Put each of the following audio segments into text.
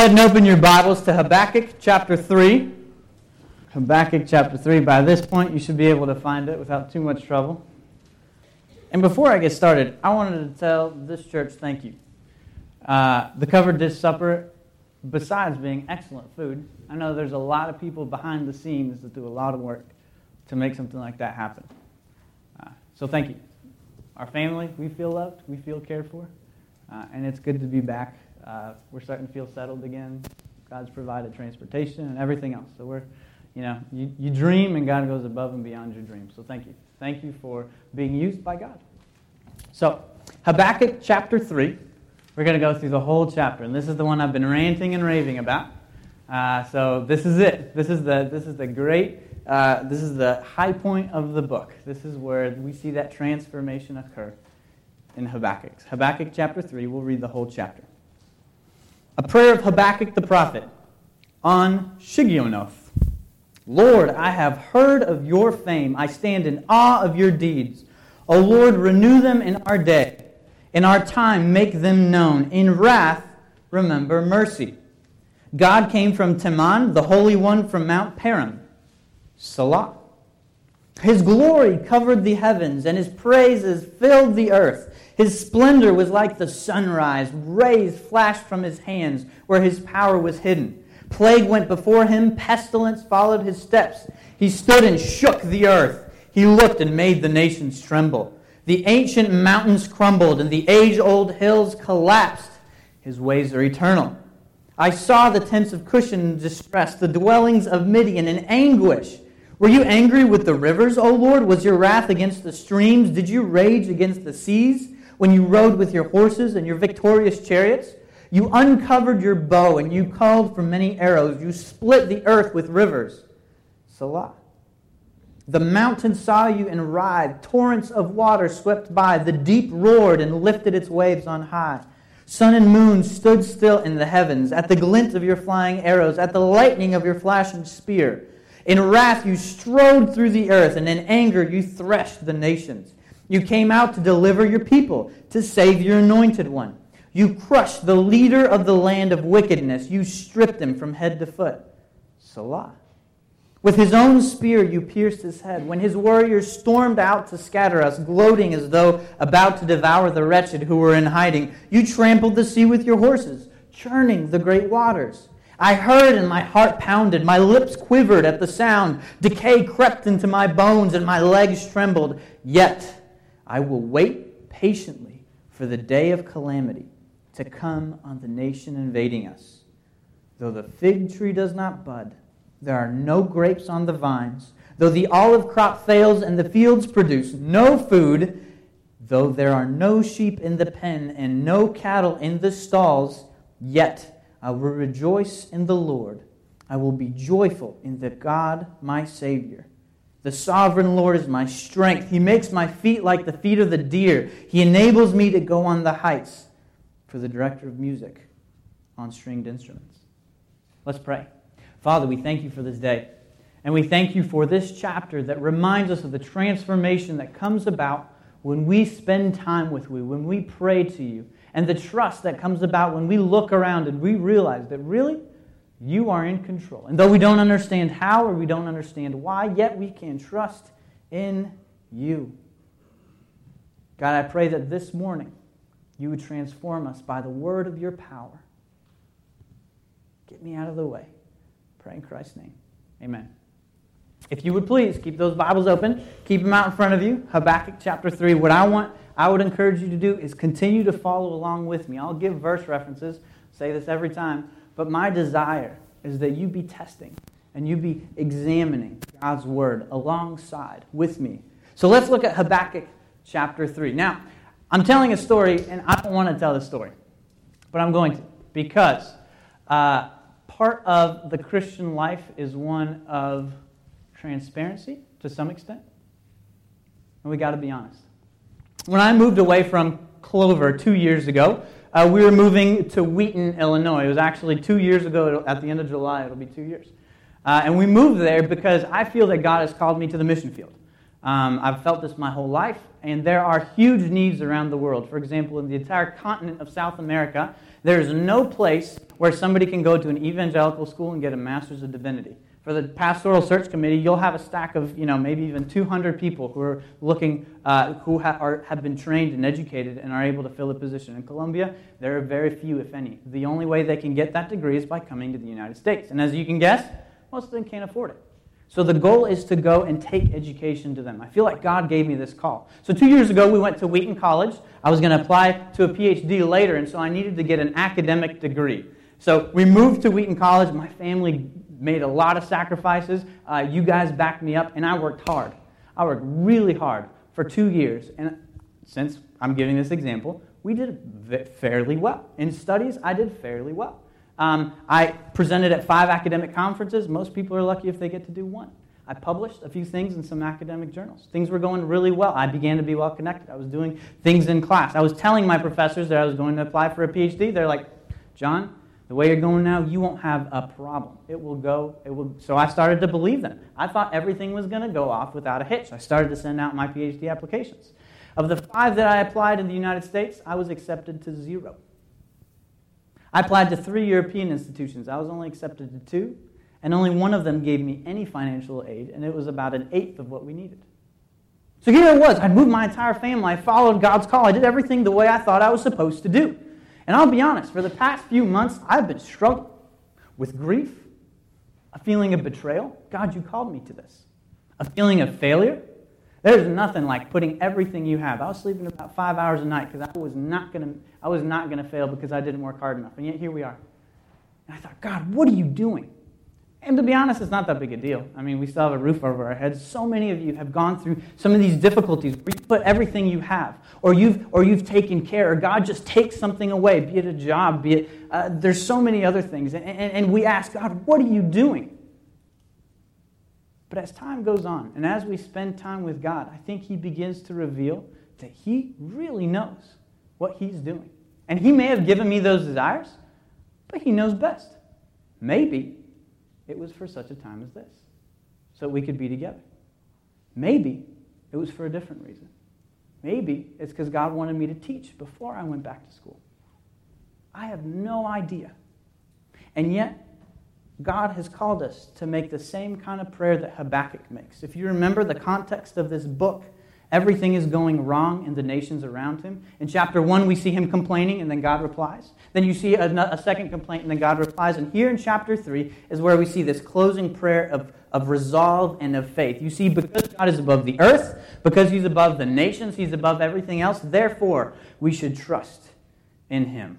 ahead and open your Bibles to Habakkuk chapter 3. Habakkuk chapter 3. By this point, you should be able to find it without too much trouble. And before I get started, I wanted to tell this church thank you. Uh, the covered dish supper, besides being excellent food, I know there's a lot of people behind the scenes that do a lot of work to make something like that happen. Uh, so thank you. Our family, we feel loved, we feel cared for, uh, and it's good to be back. Uh, we're starting to feel settled again. God's provided transportation and everything else. So we're, you know, you, you dream and God goes above and beyond your dreams. So thank you. Thank you for being used by God. So, Habakkuk chapter 3. We're going to go through the whole chapter, and this is the one I've been ranting and raving about. Uh, so this is it. This is the this is the great. Uh, this is the high point of the book. This is where we see that transformation occur in Habakkuk. Habakkuk chapter three. We'll read the whole chapter. A prayer of Habakkuk the prophet on Shigionoth. Lord, I have heard of your fame. I stand in awe of your deeds. O Lord, renew them in our day. In our time, make them known. In wrath, remember mercy. God came from Teman, the Holy One from Mount Paran. Selah. His glory covered the heavens, and his praises filled the earth. His splendor was like the sunrise. Rays flashed from his hands where his power was hidden. Plague went before him, pestilence followed his steps. He stood and shook the earth. He looked and made the nations tremble. The ancient mountains crumbled, and the age old hills collapsed. His ways are eternal. I saw the tents of Cushan in distress, the dwellings of Midian in anguish. Were you angry with the rivers, O Lord? Was your wrath against the streams? Did you rage against the seas when you rode with your horses and your victorious chariots? You uncovered your bow and you called for many arrows. You split the earth with rivers. Selah. The mountain saw you and writhed. Torrents of water swept by. The deep roared and lifted its waves on high. Sun and moon stood still in the heavens at the glint of your flying arrows, at the lightning of your flashing spear. In wrath you strode through the earth, and in anger you threshed the nations. You came out to deliver your people, to save your anointed one. You crushed the leader of the land of wickedness. You stripped him from head to foot. Selah. With his own spear you pierced his head. When his warriors stormed out to scatter us, gloating as though about to devour the wretched who were in hiding, you trampled the sea with your horses, churning the great waters. I heard and my heart pounded. My lips quivered at the sound. Decay crept into my bones and my legs trembled. Yet I will wait patiently for the day of calamity to come on the nation invading us. Though the fig tree does not bud, there are no grapes on the vines. Though the olive crop fails and the fields produce no food, though there are no sheep in the pen and no cattle in the stalls, yet I will rejoice in the Lord. I will be joyful in the God my Savior. The sovereign Lord is my strength. He makes my feet like the feet of the deer. He enables me to go on the heights for the director of music on stringed instruments. Let's pray. Father, we thank you for this day. And we thank you for this chapter that reminds us of the transformation that comes about when we spend time with you, when we pray to you, and the trust that comes about when we look around and we realize that really you are in control. And though we don't understand how or we don't understand why, yet we can trust in you. God, I pray that this morning you would transform us by the word of your power. Get me out of the way. Pray in Christ's name. Amen. If you would please keep those Bibles open, keep them out in front of you. Habakkuk chapter 3. What I want, I would encourage you to do is continue to follow along with me. I'll give verse references, say this every time, but my desire is that you be testing and you be examining God's word alongside with me. So let's look at Habakkuk chapter 3. Now, I'm telling a story, and I don't want to tell the story, but I'm going to because. Uh, part of the Christian life is one of transparency to some extent. And we got to be honest. When I moved away from Clover two years ago, uh, we were moving to Wheaton, Illinois. It was actually two years ago, at the end of July, it'll be two years. Uh, and we moved there because I feel that God has called me to the mission field. Um, I've felt this my whole life, and there are huge needs around the world. For example, in the entire continent of South America, there is no place where somebody can go to an evangelical school and get a master's of divinity. For the pastoral search committee, you'll have a stack of, you know, maybe even 200 people who are looking, uh, who ha- are, have been trained and educated and are able to fill a position. In Colombia, there are very few, if any. The only way they can get that degree is by coming to the United States. And as you can guess, most of them can't afford it. So the goal is to go and take education to them. I feel like God gave me this call. So two years ago, we went to Wheaton College. I was going to apply to a PhD later, and so I needed to get an academic degree. So we moved to Wheaton College. My family made a lot of sacrifices. Uh, you guys backed me up, and I worked hard. I worked really hard for two years. And since I'm giving this example, we did fairly well. In studies, I did fairly well. Um, I presented at five academic conferences. Most people are lucky if they get to do one. I published a few things in some academic journals. Things were going really well. I began to be well connected. I was doing things in class. I was telling my professors that I was going to apply for a PhD. They're like, John, the way you're going now, you won't have a problem. It will go. It will. So I started to believe them. I thought everything was going to go off without a hitch. I started to send out my PhD applications. Of the five that I applied in the United States, I was accepted to zero. I applied to three European institutions. I was only accepted to two, and only one of them gave me any financial aid, and it was about an eighth of what we needed. So here I was. I'd moved my entire family. I followed God's call. I did everything the way I thought I was supposed to do. And I'll be honest, for the past few months, I've been struggling with grief, a feeling of betrayal. God, you called me to this. A feeling of failure. There's nothing like putting everything you have. I was sleeping about five hours a night because I was not going to I was not to fail because I didn't work hard enough. And yet here we are. And I thought, God, what are you doing? And to be honest, it's not that big a deal. I mean, we still have a roof over our heads. So many of you have gone through some of these difficulties where you put everything you have, or you've, or you've taken care, or God just takes something away, be it a job, be it, uh, there's so many other things. And, and, and we ask, God, what are you doing? But as time goes on, and as we spend time with God, I think He begins to reveal that He really knows what He's doing. And He may have given me those desires, but He knows best. Maybe it was for such a time as this, so we could be together. Maybe it was for a different reason. Maybe it's because God wanted me to teach before I went back to school. I have no idea. And yet, God has called us to make the same kind of prayer that Habakkuk makes. If you remember the context of this book, Everything is going wrong in the nations around him. In chapter 1, we see him complaining, and then God replies. Then you see a, second complaint, and then God replies. And here in chapter 3 is where we see this closing prayer of, of resolve and of faith. You see, because God is above the earth, because he's above the nations, he's above everything else, therefore we should trust in him.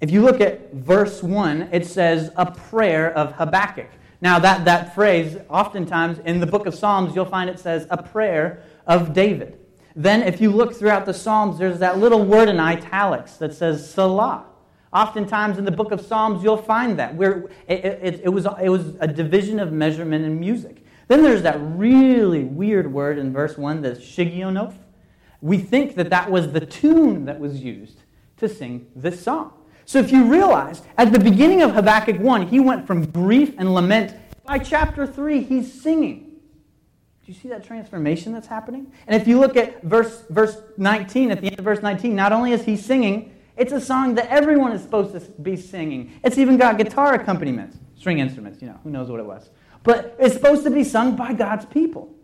If you look at verse 1, it says a prayer of Habakkuk. Now, that, that phrase, oftentimes in the book of Psalms, you'll find it says a prayer of David. Then, if you look throughout the Psalms, there's that little word in italics that says Selah. Oftentimes in the book of Psalms, you'll find that. Where it, it, it, was, it was a division of measurement in music. Then there's that really weird word in verse 1 that's shigionoth. We think that that was the tune that was used to sing this song. So if you realize, at the beginning of Habakkuk 1, he went from grief and lament. By chapter 3, he's singing. Do you see that transformation that's happening? And if you look at verse, verse 19, at the end of verse 19, not only is he singing, it's a song that everyone is supposed to be singing. It's even got guitar accompaniments, string instruments, you know, who knows what it was. But it's supposed to be sung by God's people.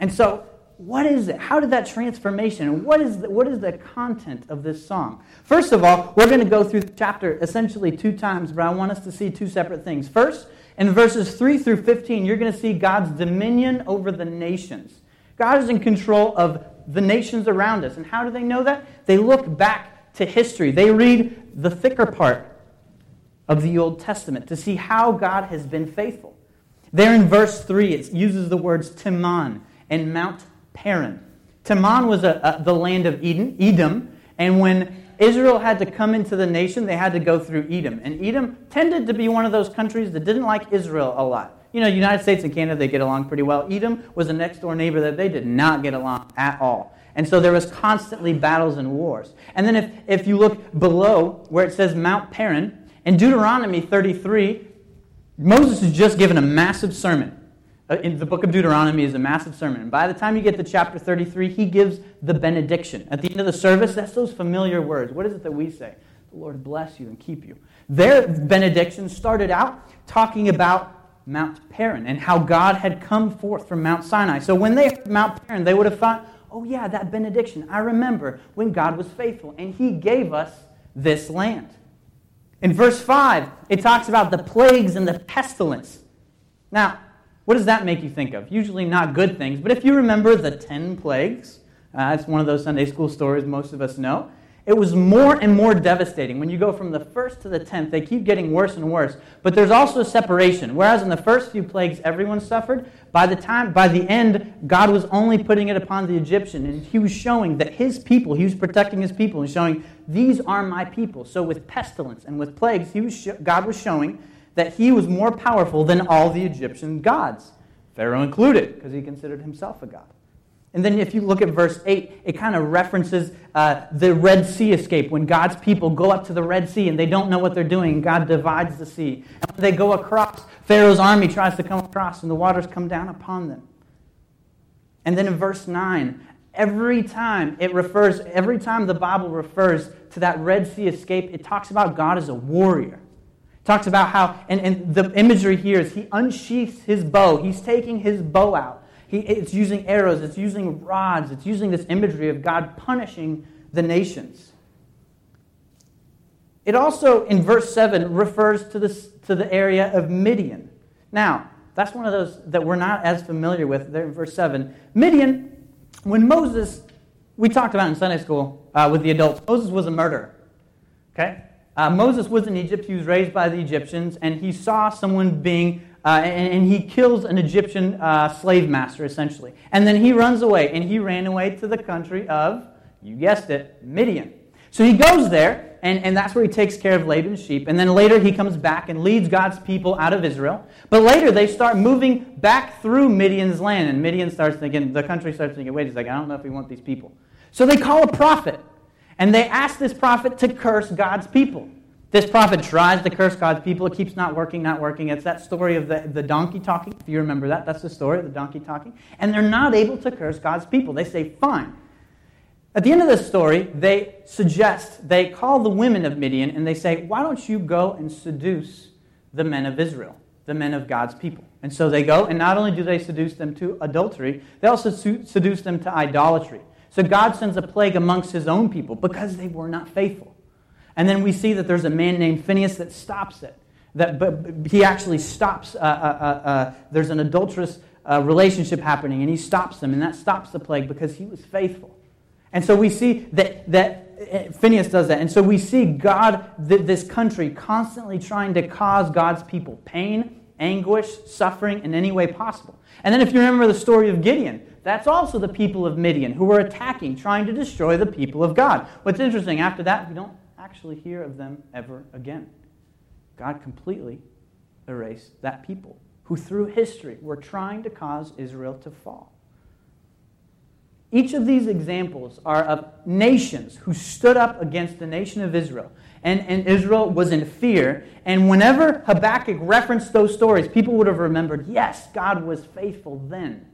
And so, what is it? How did that transformation, what is the, what is the content of this song? First of all, we're going to go through the chapter essentially two times, but I want us to see two separate things. First, in verses 3 through 15, you're going to see God's dominion over the nations. God is in control of the nations around us. And how do they know that? They look back to history. They read the thicker part of the Old Testament to see how God has been faithful. There in verse 3, it uses the words Teman and Mount Paran. Teman was a, a, the land of Eden, Edom, and when Israel had to come into the nation, they had to go through Edom. And Edom tended to be one of those countries that didn't like Israel a lot. You know, United States and Canada, they get along pretty well. Edom was a next door neighbor that they did not get along at all. And so there was constantly battles and wars. And then if, if you look below where it says Mount Paran, in Deuteronomy 33, Moses has just given a massive sermon. Uh, in the book of Deuteronomy is a massive sermon. And by the time you get to chapter 33, he gives the benediction. At the end of the service, that's those familiar words. What is it that we say? The Lord bless you and keep you. Their benediction started out talking about Mount Paran and how God had come forth from Mount Sinai. So when they heard Mount Paran, they would have thought, oh, yeah, that benediction. I remember when God was faithful and he gave us this land. In verse 5, it talks about the plagues and the pestilence. Now, what does that make you think of? Usually not good things, but if you remember the 10 plagues, uh, it's one of those Sunday school stories most of us know. It was more and more devastating. When you go from the first to the tenth, they keep getting worse and worse. But there's also a separation. Whereas in the first few plagues, everyone suffered, by the time, by the end, God was only putting it upon the Egyptian, and He was showing that His people, He was protecting His people, and showing these are my people. So with pestilence and with plagues, he was God was showing that He was more powerful than all the Egyptian gods, Pharaoh included, because he considered himself a god. And then if you look at verse 8, it kind of references uh, the Red Sea escape when God's people go up to the Red Sea and they don't know what they're doing. God divides the sea. And when they go across, Pharaoh's army tries to come across and the waters come down upon them. And then in verse 9, every time it refers, every time the Bible refers to that Red Sea escape, it talks about God as a warrior. Talks about how, and, and the imagery here is he unsheaths his bow. He's taking his bow out he, it's using arrows, it's using rods, it's using this imagery of God punishing the nations. It also, in verse 7, refers to, this, to the area of Midian. Now, that's one of those that we're not as familiar with there in verse 7. Midian, when Moses, we talked about in Sunday school uh, with the adults, Moses was a murderer. Okay? Uh, Moses was in Egypt. He was raised by the Egyptians, and he saw someone being uh, and, and, he kills an Egyptian uh, slave master, essentially. And then he runs away, and he ran away to the country of, you guessed it, Midian. So he goes there, and, and that's where he takes care of Laban's sheep. And then later he comes back and leads God's people out of Israel. But later they start moving back through Midian's land, and Midian starts thinking, the country starts thinking, wait a second, I don't know if we want these people. So they call a prophet, and they ask this prophet to curse God's people. This prophet tries to curse God's people. It keeps not working, not working. It's that story of the, the donkey talking. If you remember that, that's the story of the donkey talking. And they're not able to curse God's people. They say, fine. At the end of the story, they suggest, they call the women of Midian and they say, why don't you go and seduce the men of Israel, the men of God's people? And so they go, and not only do they seduce them to adultery, they also seduce them to idolatry. So God sends a plague amongst his own people because they were not faithful. And then we see that there's a man named Phineas that stops it. That, but he actually stops, uh, uh, uh, uh there's an adulterous uh, relationship happening, and he stops them, and that stops the plague because he was faithful. And so we see that, that uh, Phineas does that. And so we see God, this country, constantly trying to cause God's people pain, anguish, suffering in any way possible. And then if you remember the story of Gideon, that's also the people of Midian who were attacking, trying to destroy the people of God. What's interesting, after that, we don't actually hear of them ever again. God completely erased that people who, through history, were trying to cause Israel to fall. Each of these examples are of nations who stood up against the nation of Israel. And, and Israel was in fear. And whenever Habakkuk referenced those stories, people would have remembered yes, God was faithful then.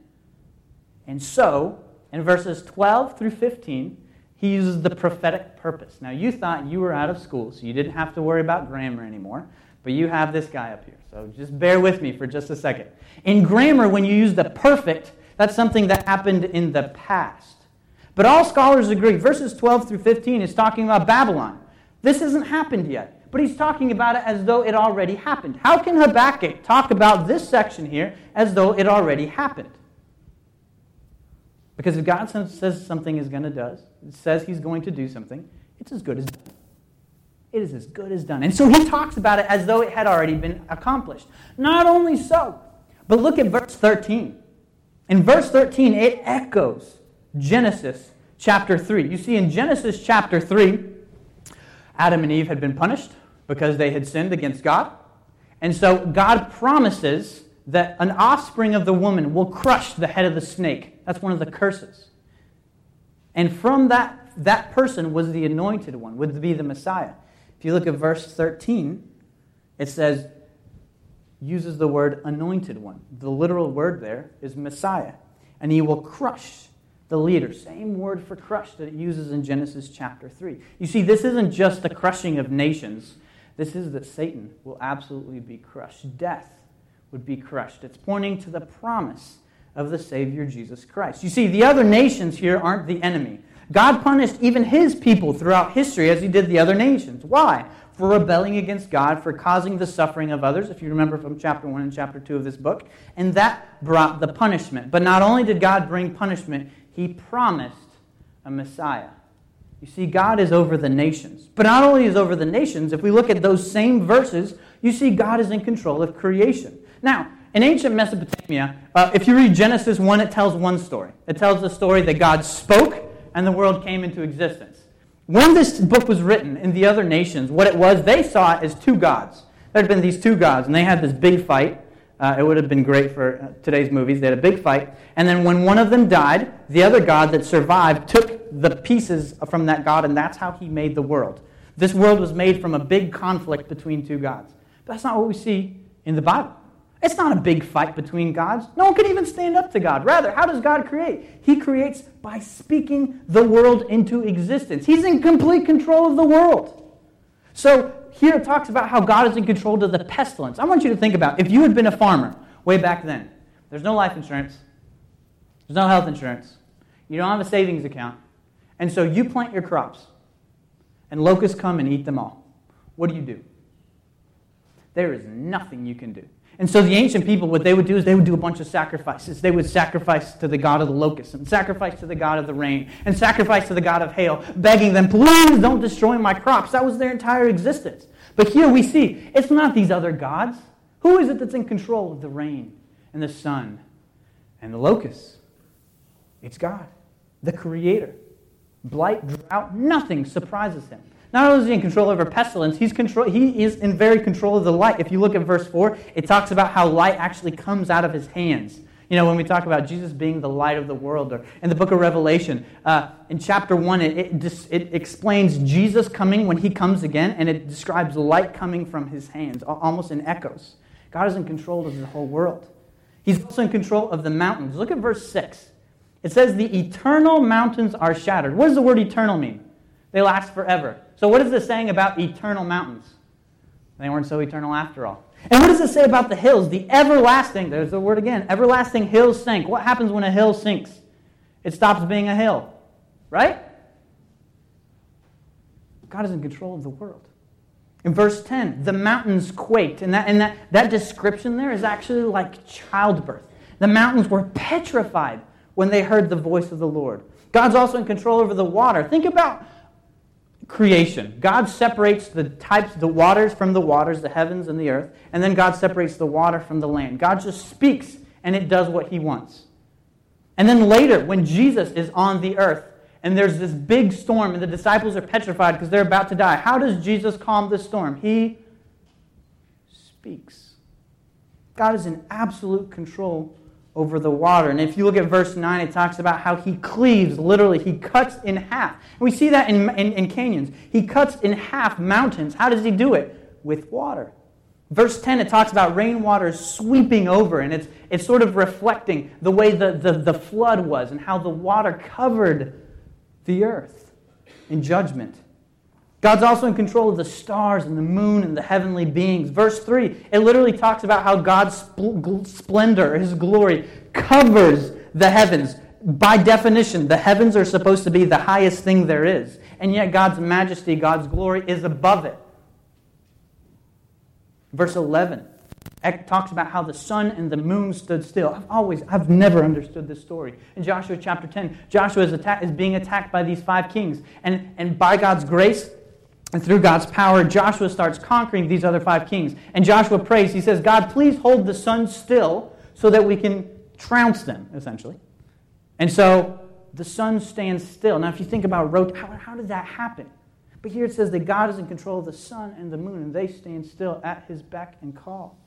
And so, in verses 12 through 15, he uses the prophetic purpose. Now, you thought you were out of school, so you didn't have to worry about grammar anymore, but you have this guy up here. So just bear with me for just a second. In grammar, when you use the perfect, that's something that happened in the past. But all scholars agree, verses 12 through 15 is talking about Babylon. This hasn't happened yet, but he's talking about it as though it already happened. How can Habakkuk talk about this section here as though it already happened? Because if God says something is going to does, says he's going to do something, it's as good as done. It is as good as done. And so he talks about it as though it had already been accomplished. Not only so, but look at verse 13. In verse 13, it echoes Genesis chapter 3. You see, in Genesis chapter 3, Adam and Eve had been punished because they had sinned against God. And so God promises that an offspring of the woman will crush the head of the snake. That's one of the curses. And from that, that person was the anointed one, would be the Messiah. If you look at verse 13, it says, uses the word anointed one. The literal word there is Messiah. And he will crush the leader. Same word for crush that it uses in Genesis chapter 3. You see, this isn't just the crushing of nations, this is that Satan will absolutely be crushed. Death would be crushed. It's pointing to the promise of the Savior Jesus Christ. You see, the other nations here aren't the enemy. God punished even his people throughout history as he did the other nations. Why? For rebelling against God, for causing the suffering of others, if you remember from chapter 1 and chapter 2 of this book. And that brought the punishment. But not only did God bring punishment, he promised a Messiah. You see, God is over the nations. But not only is over the nations, if we look at those same verses, you see God is in control of creation. Now, in ancient Mesopotamia, uh, if you read Genesis 1, it tells one story. It tells the story that God spoke and the world came into existence. When this book was written in the other nations, what it was, they saw it as two gods. There had been these two gods, and they had this big fight. Uh, it would have been great for uh, today's movies. They had a big fight. And then when one of them died, the other God that survived took the pieces from that God, and that's how he made the world. This world was made from a big conflict between two gods. But that's not what we see in the Bible. It's not a big fight between gods. No one can even stand up to God. Rather, how does God create? He creates by speaking the world into existence. He's in complete control of the world. So here it talks about how God is in control of the pestilence. I want you to think about if you had been a farmer way back then. There's no life insurance. There's no health insurance. You don't have a savings account. And so you plant your crops, and locusts come and eat them all. What do you do? There is nothing you can do. And so the ancient people, what they would do is they would do a bunch of sacrifices. They would sacrifice to the god of the locusts, and sacrifice to the god of the rain, and sacrifice to the god of hail, begging them, please don't destroy my crops. That was their entire existence. But here we see it's not these other gods. Who is it that's in control of the rain and the sun and the locusts? It's God, the Creator. Blight, drought, nothing surprises him. Not only is he in control over pestilence, he's control, he is in very control of the light. If you look at verse 4, it talks about how light actually comes out of his hands. You know, when we talk about Jesus being the light of the world, or in the book of Revelation, uh, in chapter 1, it, it, it, explains Jesus coming when he comes again, and it describes light coming from his hands, almost in echoes. God is in control of the whole world. He's also in control of the mountains. Look at verse 6. It says, The eternal mountains are shattered. What does the word eternal mean? They last forever. So, what is this saying about eternal mountains? They weren't so eternal after all. And what does it say about the hills? The everlasting, there's the word again, everlasting hills sink. What happens when a hill sinks? It stops being a hill, right? God is in control of the world. In verse 10, the mountains quaked. And that, and that, that description there is actually like childbirth. The mountains were petrified when they heard the voice of the Lord. God's also in control over the water. Think about creation. God separates the types, the waters from the waters, the heavens and the earth, and then God separates the water from the land. God just speaks and it does what he wants. And then later, when Jesus is on the earth and there's this big storm and the disciples are petrified because they're about to die, how does Jesus calm the storm? He speaks. God is in absolute control over the water. And if you look at verse 9, it talks about how he cleaves, literally, he cuts in half. And we see that in, in, in, canyons. He cuts in half mountains. How does he do it? With water. Verse 10, it talks about rainwater sweeping over, and it's, it's sort of reflecting the way the, the, the flood was and how the water covered the earth in judgment. God's also in control of the stars and the moon and the heavenly beings. Verse 3, it literally talks about how God's splendor, his glory, covers the heavens. By definition, the heavens are supposed to be the highest thing there is. And yet, God's majesty, God's glory is above it. Verse 11 it talks about how the sun and the moon stood still. I've always, I've never understood this story. In Joshua chapter 10, Joshua is, atta- is being attacked by these five kings. And, and by God's grace, and through God's power, Joshua starts conquering these other five kings. And Joshua prays, he says, God, please hold the sun still so that we can trounce them, essentially. And so the sun stands still. Now, if you think about rot- how, how did that happen? But here it says that God is in control of the sun and the moon, and they stand still at his beck and call.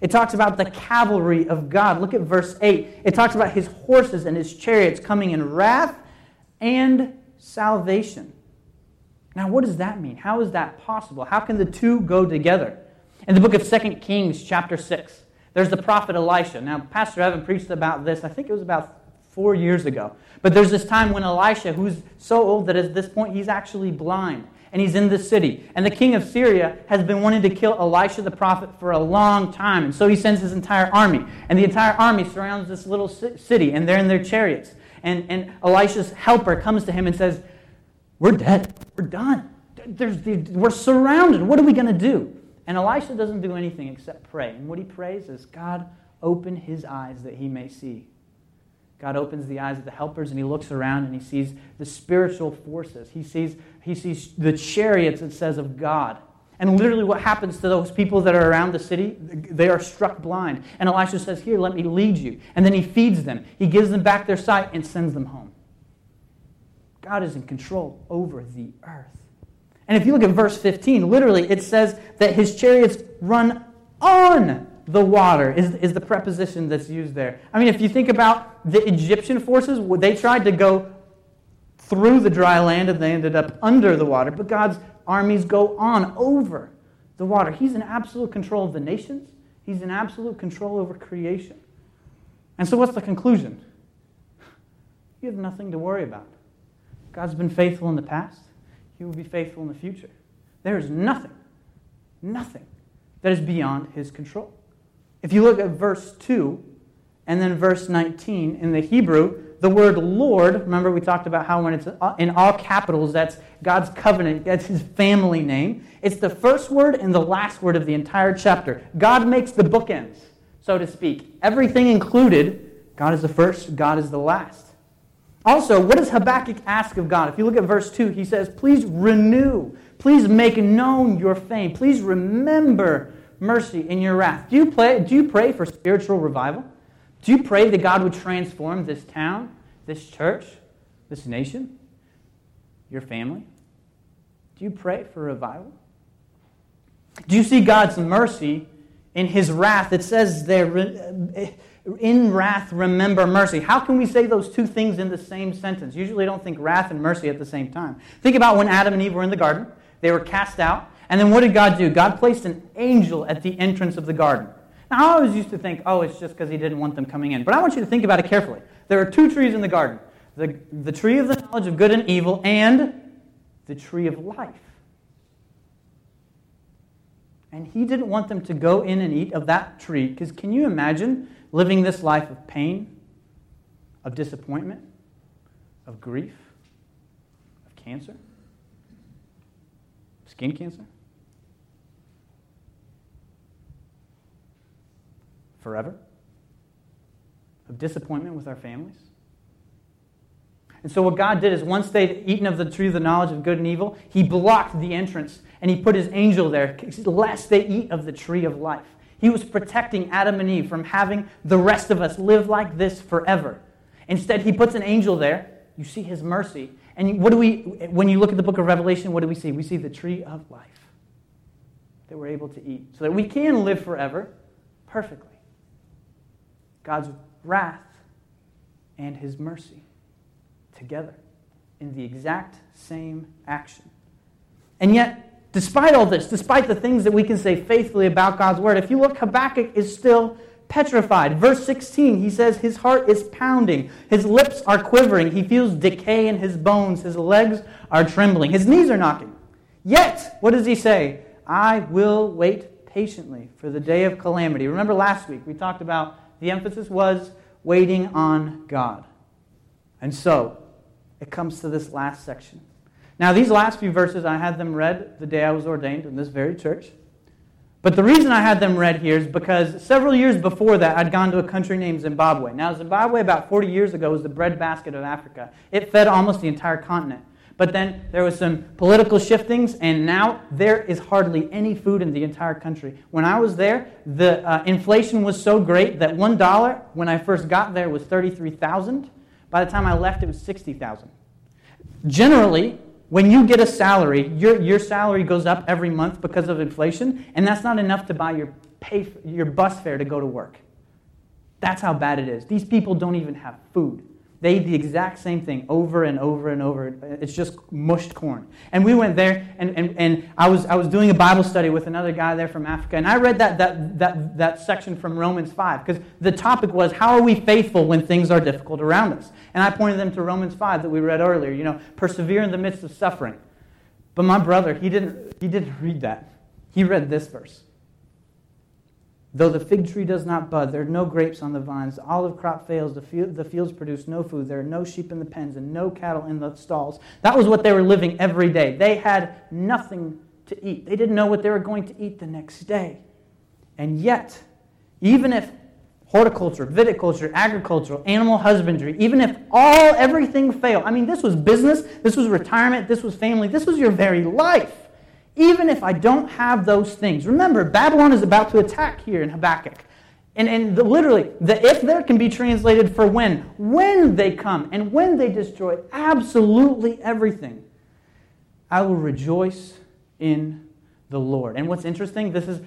It talks about the cavalry of God. Look at verse 8. It talks about his horses and his chariots coming in wrath and salvation. Now, what does that mean? How is that possible? How can the two go together? In the book of 2 Kings, chapter 6, there's the prophet Elisha. Now, Pastor Evan preached about this, I think it was about four years ago. But there's this time when Elisha, who's so old that at this point he's actually blind, and he's in the city. And the king of Syria has been wanting to kill Elisha the prophet for a long time. And so he sends his entire army. And the entire army surrounds this little city, and they're in their chariots. And, and Elisha's helper comes to him and says, We're dead. We're done. There's, we're surrounded. What are we going to do? And Elisha doesn't do anything except pray. And what he prays is, God, open his eyes that he may see. God opens the eyes of the helpers and he looks around and he sees the spiritual forces. He sees, he sees the chariots, it says, of God. And literally, what happens to those people that are around the city? They are struck blind. And Elisha says, Here, let me lead you. And then he feeds them, he gives them back their sight, and sends them home. God is in control over the earth. And if you look at verse 15, literally, it says that his chariots run on the water is, is the preposition that's used there. I mean, if you think about the Egyptian forces, they tried to go through the dry land and they ended up under the water, but God's armies go on over the water. He's in absolute control of the nations, He's in absolute control over creation. And so, what's the conclusion? You have nothing to worry about. God's been faithful in the past, He will be faithful in the future. There is nothing, nothing that is beyond His control. If you look at verse 2 and then verse 19 in the Hebrew, the word Lord, remember we talked about how when it's uh, in all capitals, that's God's covenant, that's his family name. It's the first word and the last word of the entire chapter. God makes the bookends, so to speak. Everything included, God is the first, God is the last. Also, what does Habakkuk ask of God? If you look at verse 2, he says, Please renew, please make known your fame, please remember mercy in your wrath. Do you, play, do you pray for spiritual revival? Do you pray that God would transform this town, this church, this nation, your family? Do you pray for revival? Do you see God's mercy in his wrath? It says there, in wrath, remember mercy. How can we say those two things in the same sentence? Usually, don't think wrath and mercy at the same time. Think about when Adam and Eve were in the garden, they were cast out. And then what did God do? God placed an angel at the entrance of the garden. Now, I always used to think, oh, it's just because he didn't want them coming in. But I want you to think about it carefully. There are two trees in the garden the, the tree of the knowledge of good and evil and the tree of life. And he didn't want them to go in and eat of that tree. Because can you imagine living this life of pain, of disappointment, of grief, of cancer, skin cancer? forever? Of disappointment with our families? And so, what God did is once they'd eaten of the tree of the knowledge of good and evil, He blocked the entrance and He put His angel there, lest they eat of the tree of life. He was protecting Adam and Eve from having the rest of us live like this forever. Instead, He puts an angel there. You see His mercy. And what do we, when you look at the book of Revelation, what do we see? We see the tree of life that we're able to eat so that we can live forever perfectly. God's wrath and his mercy together in the exact same action. And yet, despite all this, despite the things that we can say faithfully about God's word, if you look, Habakkuk is still petrified. Verse 16, he says, His heart is pounding, his lips are quivering, he feels decay in his bones, his legs are trembling, his knees are knocking. Yet, what does he say? I will wait patiently for the day of calamity. Remember last week we talked about the emphasis was waiting on God. And so, it comes to this last section. Now, these last few verses, I had them read the day I was ordained in this very church. But the reason I had them read here is because several years before that, I'd gone to a country named Zimbabwe. Now, Zimbabwe, about 40 years ago, was the breadbasket of Africa. It fed almost the entire continent. But then there was some political shiftings, and now there is hardly any food in the entire country. When I was there, the uh, inflation was so great that one dollar when I first got there was thirty-three thousand. By the time I left, it was sixty thousand. Generally, when you get a salary, your, your salary goes up every month because of inflation, and that's not enough to buy your pay your bus fare to go to work. That's how bad it is. These people don't even have food. They eat the exact same thing over and over and over. It's just mushed corn. And we went there, and, and, and I, was, I was doing a Bible study with another guy there from Africa, and I read that, that, that, that section from Romans 5, because the topic was, How are we faithful when things are difficult around us? And I pointed them to Romans 5 that we read earlier. You know, persevere in the midst of suffering. But my brother, he didn't, he didn't read that. He read this verse. Though the fig tree does not bud, there are no grapes on the vines, the olive crop fails, the, field, the fields produce no food, there are no sheep in the pens, and no cattle in the stalls. That was what they were living every day. They had nothing to eat. They didn't know what they were going to eat the next day. And yet, even if horticulture, viticulture, agriculture, animal husbandry, even if all everything failed, I mean, this was business, this was retirement, this was family, this was your very life even if I don't have those things. Remember, Babylon is about to attack here in Habakkuk. And, and the, literally, the if there can be translated for when. When they come and when they destroy absolutely everything, I will rejoice in the Lord. And what's interesting, this is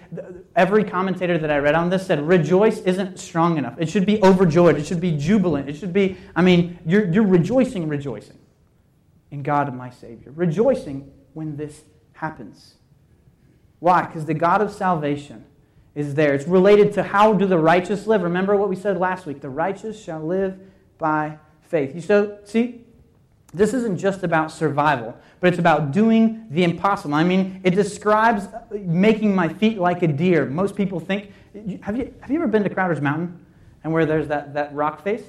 every commentator that I read on this said rejoice isn't strong enough. It should be overjoyed. It should be jubilant. It should be, I mean, you're, you're rejoicing, rejoicing in God my Savior. Rejoicing when this happens. Why? Because the God of salvation is there. It's related to how do the righteous live. Remember what we said last week the righteous shall live by faith. You so see, this isn't just about survival, but it's about doing the impossible. I mean, it describes uh, making my feet like a deer. Most people think, have you, have you ever been to Crowder's Mountain and where there's that, that rock face?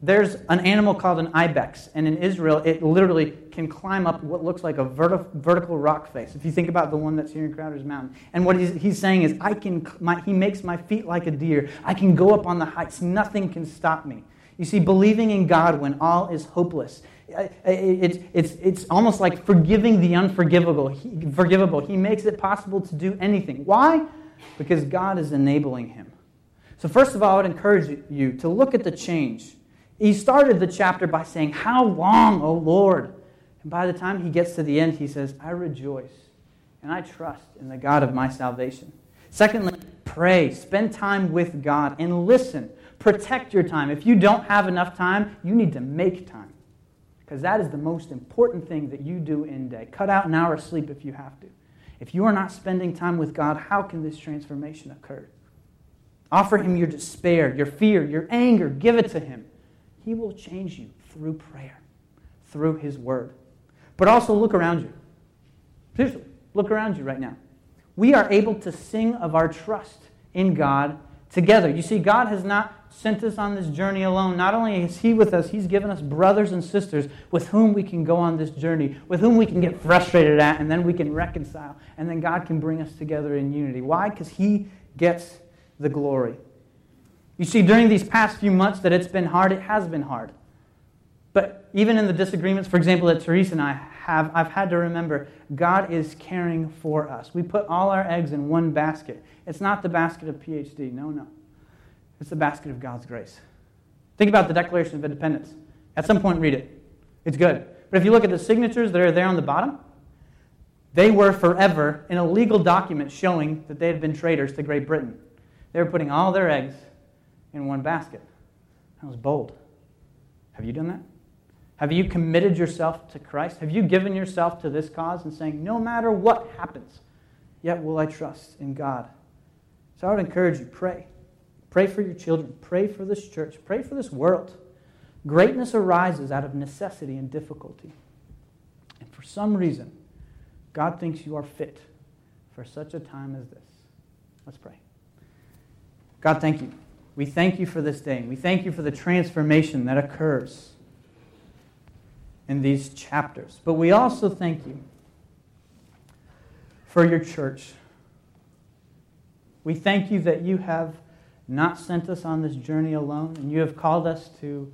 There's an animal called an ibex, and in Israel, it literally can climb up what looks like a verti- vertical rock face. If you think about the one that's here in Crowder's Mountain, and what he's, he's saying is, I can, my, he makes my feet like a deer. I can go up on the heights. Nothing can stop me. You see, believing in God when all is hopeless, it's, it's, it's almost like forgiving the unforgivable. He, forgivable. He makes it possible to do anything. Why? Because God is enabling him. So, first of all, I would encourage you to look at the change he started the chapter by saying, How long, O Lord? And by the time he gets to the end, he says, I rejoice and I trust in the God of my salvation. Secondly, pray, spend time with God, and listen. Protect your time. If you don't have enough time, you need to make time. Because that is the most important thing that you do in day. Cut out an hour of sleep if you have to. If you are not spending time with God, how can this transformation occur? Offer Him your despair, your fear, your anger. Give it to Him. He will change you through prayer, through His Word. But also look around you. Seriously, look around you right now. We are able to sing of our trust in God together. You see, God has not sent us on this journey alone. Not only is He with us, He's given us brothers and sisters with whom we can go on this journey, with whom we can get frustrated at, and then we can reconcile. And then God can bring us together in unity. Why? Because He gets the glory. You see, during these past few months that it's been hard, it has been hard. But even in the disagreements, for example, that Teresa and I have, I've had to remember God is caring for us. We put all our eggs in one basket. It's not the basket of PhD. No, no. It's the basket of God's grace. Think about the Declaration of Independence. At some point, read it. It's good. But if you look at the signatures that are there on the bottom, they were forever in a legal document showing that they had been traitors to Great Britain. They were putting all their eggs in one basket. That was bold. Have you done that? Have you committed yourself to Christ? Have you given yourself to this cause and saying, no matter what happens, yet will I trust in God? So I would encourage you pray. Pray for your children. Pray for this church. Pray for this world. Greatness arises out of necessity and difficulty. And for some reason, God thinks you are fit for such a time as this. Let's pray. God, thank you. We thank you for this day. We thank you for the transformation that occurs in these chapters. But we also thank you for your church. We thank you that you have not sent us on this journey alone, and you have called us to,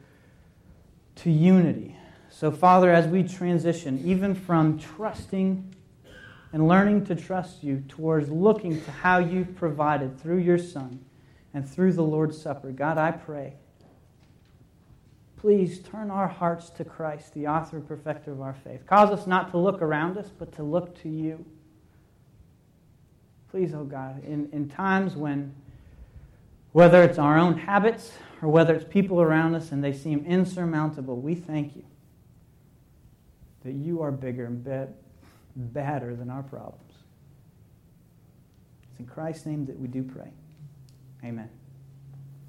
to unity. So, Father, as we transition, even from trusting and learning to trust you towards looking to how you've provided through your Son and through the Lord's Supper. God, I pray, please turn our hearts to Christ, the author and perfecter of our faith. Cause us not to look around us, but to look to you. Please, oh God, in, in times when Whether it's our own habits or whether it's people around us and they seem insurmountable, we thank you that you are bigger and be- badder than our problems. It's in Christ's name that we do pray. Amen.